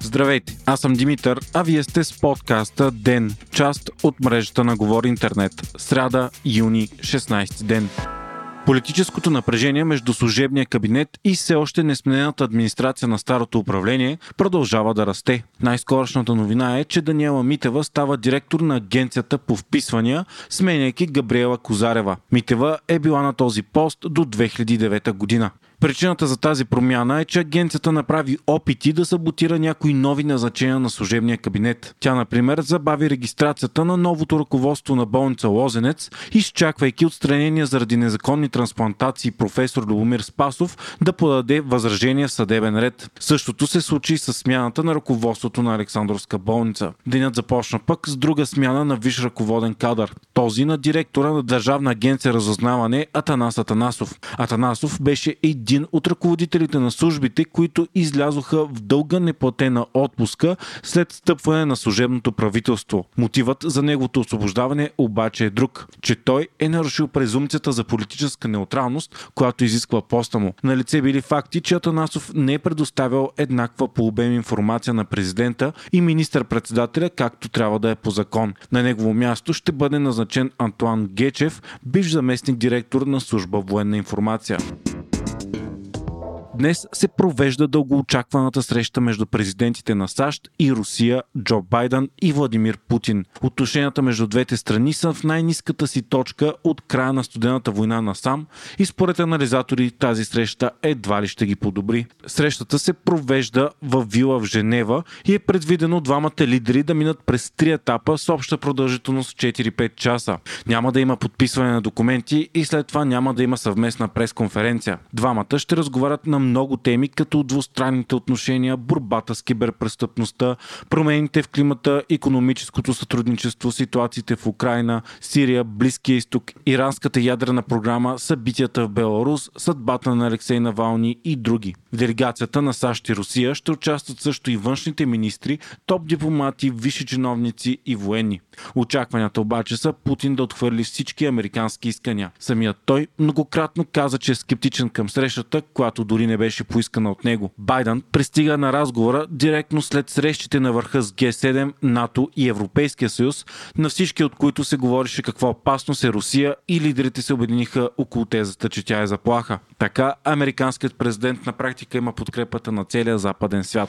Здравейте, аз съм Димитър, а вие сте с подкаста ДЕН, част от мрежата на Говори Интернет. Сряда, юни, 16 ден. Политическото напрежение между служебния кабинет и все още несменената администрация на старото управление продължава да расте. Най-скорошната новина е, че Даниела Митева става директор на агенцията по вписвания, сменяйки Габриела Козарева. Митева е била на този пост до 2009 година. Причината за тази промяна е, че агенцията направи опити да саботира някои нови назначения на служебния кабинет. Тя, например, забави регистрацията на новото ръководство на болница Лозенец, изчаквайки отстранения заради незаконни трансплантации професор Любомир Спасов да подаде възражение в съдебен ред. Същото се случи с смяната на ръководството на Александровска болница. Денят започна пък с друга смяна на виш ръководен кадър. Този на директора на Държавна агенция разузнаване Атанас Атанасов. Атанасов беше един от ръководителите на службите, които излязоха в дълга неплатена отпуска след стъпване на служебното правителство. Мотивът за неговото освобождаване обаче е друг, че той е нарушил презумцията за политическа неутралност, която изисква поста му. На лице били факти, че Атанасов не е предоставял еднаква по обем информация на президента и министър-председателя, както трябва да е по закон. На негово място ще бъде назначен Антуан Гечев, бивш заместник директор на служба военна информация. Днес се провежда дългоочакваната среща между президентите на САЩ и Русия Джо Байден и Владимир Путин. Отношенията между двете страни са в най-низката си точка от края на студената война на сам и според анализатори тази среща едва ли ще ги подобри. Срещата се провежда в вила в Женева и е предвидено двамата лидери да минат през три етапа с обща продължителност 4-5 часа. Няма да има подписване на документи и след това няма да има съвместна пресконференция. Двамата ще разговарят на много теми, като двустранните отношения, борбата с киберпрестъпността, промените в климата, економическото сътрудничество, ситуациите в Украина, Сирия, Близкия изток, иранската ядрена програма, събитията в Беларус, съдбата на Алексей Навални и други. В делегацията на САЩ и Русия ще участват също и външните министри, топ дипломати, висши чиновници и военни. Очакванията обаче са Путин да отхвърли всички американски искания. Самият той многократно каза, че е скептичен към срещата, която дори не беше поискана от него. Байден пристига на разговора директно след срещите на върха с Г7, НАТО и Европейския съюз, на всички от които се говореше каква опасност е Русия и лидерите се обединиха около тезата, че тя е заплаха. Така американският президент на практика има подкрепата на целия западен свят.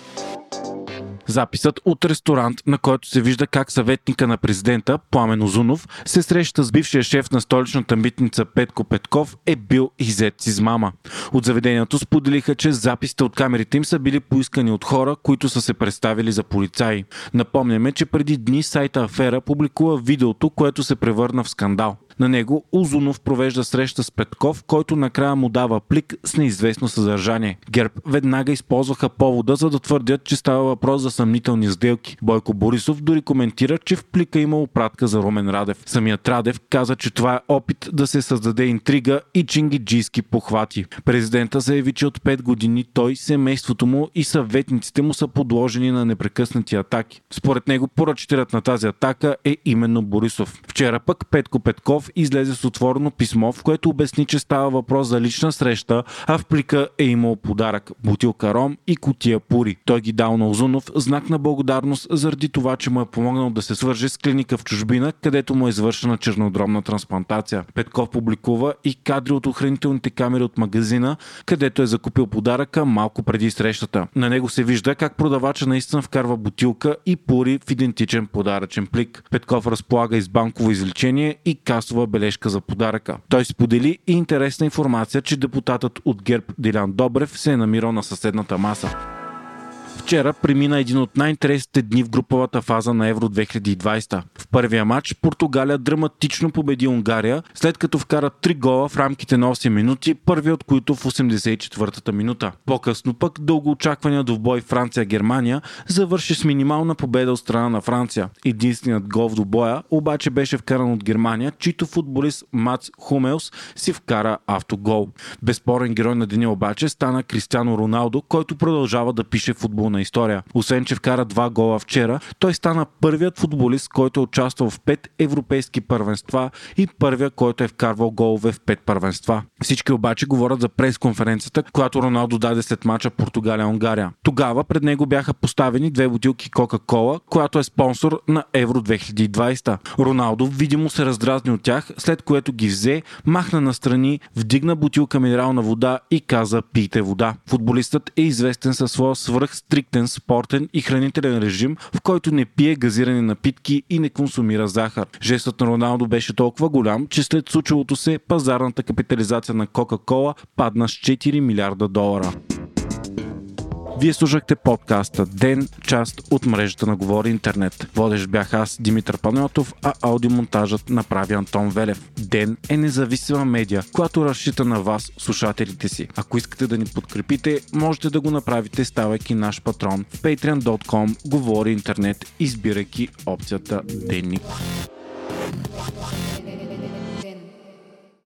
Записът от ресторант, на който се вижда как съветника на президента Пламен Озунов се среща с бившия шеф на столичната митница Петко Петков е бил иззет с измама. От заведението споделиха, че записите от камерите им са били поискани от хора, които са се представили за полицаи. Напомняме, че преди дни сайта Афера публикува видеото, което се превърна в скандал. На него Узунов провежда среща с Петков, който накрая му дава плик с неизвестно съдържание. Герб веднага използваха повода, за да твърдят, че става въпрос за съмнителни сделки. Бойко Борисов дори коментира, че в плика има пратка за Ромен Радев. Самият Радев каза, че това е опит да се създаде интрига и чингиджийски похвати. Президента заяви, че от 5 години той, семейството му и съветниците му са подложени на непрекъснати атаки. Според него поръчителят на тази атака е именно Борисов. Вчера пък Петко Петков излезе с отворено писмо, в което обясни, че става въпрос за лична среща, а в плика е имал подарък – бутилка ром и котия пури. Той ги дал на Озунов знак на благодарност заради това, че му е помогнал да се свърже с клиника в чужбина, където му е извършена чернодробна трансплантация. Петков публикува и кадри от охранителните камери от магазина, където е закупил подаръка малко преди срещата. На него се вижда как продавача наистина вкарва бутилка и пури в идентичен подаръчен плик. Петков разполага и с банково извлечение и касово гласова бележка за подаръка. Той сподели и интересна информация, че депутатът от ГЕРБ Дилян Добрев се е намирал на съседната маса. Вчера премина един от най-интересните дни в груповата фаза на Евро 2020. В първия матч Португалия драматично победи Унгария, след като вкара три гола в рамките на 8 минути, първи от които в 84-та минута. По-късно пък дългоочаквания двубой Франция-Германия завърши с минимална победа от страна на Франция. Единственият гол в двубоя обаче беше вкаран от Германия, чийто футболист Мац Хумелс си вкара автогол. Безспорен герой на деня обаче стана Кристиано Роналдо, който продължава да пише футбол футболна история. Освен, че вкара два гола вчера, той стана първият футболист, който е участвал в пет европейски първенства и първият, който е вкарвал голове в пет първенства. Всички обаче говорят за пресконференцията, която Роналдо даде след мача Португалия-Унгария. Тогава пред него бяха поставени две бутилки Кока-Кола, която е спонсор на Евро 2020. Роналдо видимо се раздразни от тях, след което ги взе, махна настрани, вдигна бутилка минерална вода и каза пийте вода. Футболистът е известен със своя свръхстриктен спортен и хранителен режим, в който не пие газирани напитки и не консумира захар. Жестът на Роналдо беше толкова голям, че след случилото се пазарната капитализация на Кока-Кола падна с 4 милиарда долара. Вие слушахте подкаста Ден, част от мрежата на Говори Интернет. Водещ бях аз, Димитър Панелтов, а аудиомонтажът направи Антон Велев. Ден е независима медия, която разчита на вас, слушателите си. Ако искате да ни подкрепите, можете да го направите ставайки наш патрон в patreon.com Говори Интернет, избирайки опцията Денник.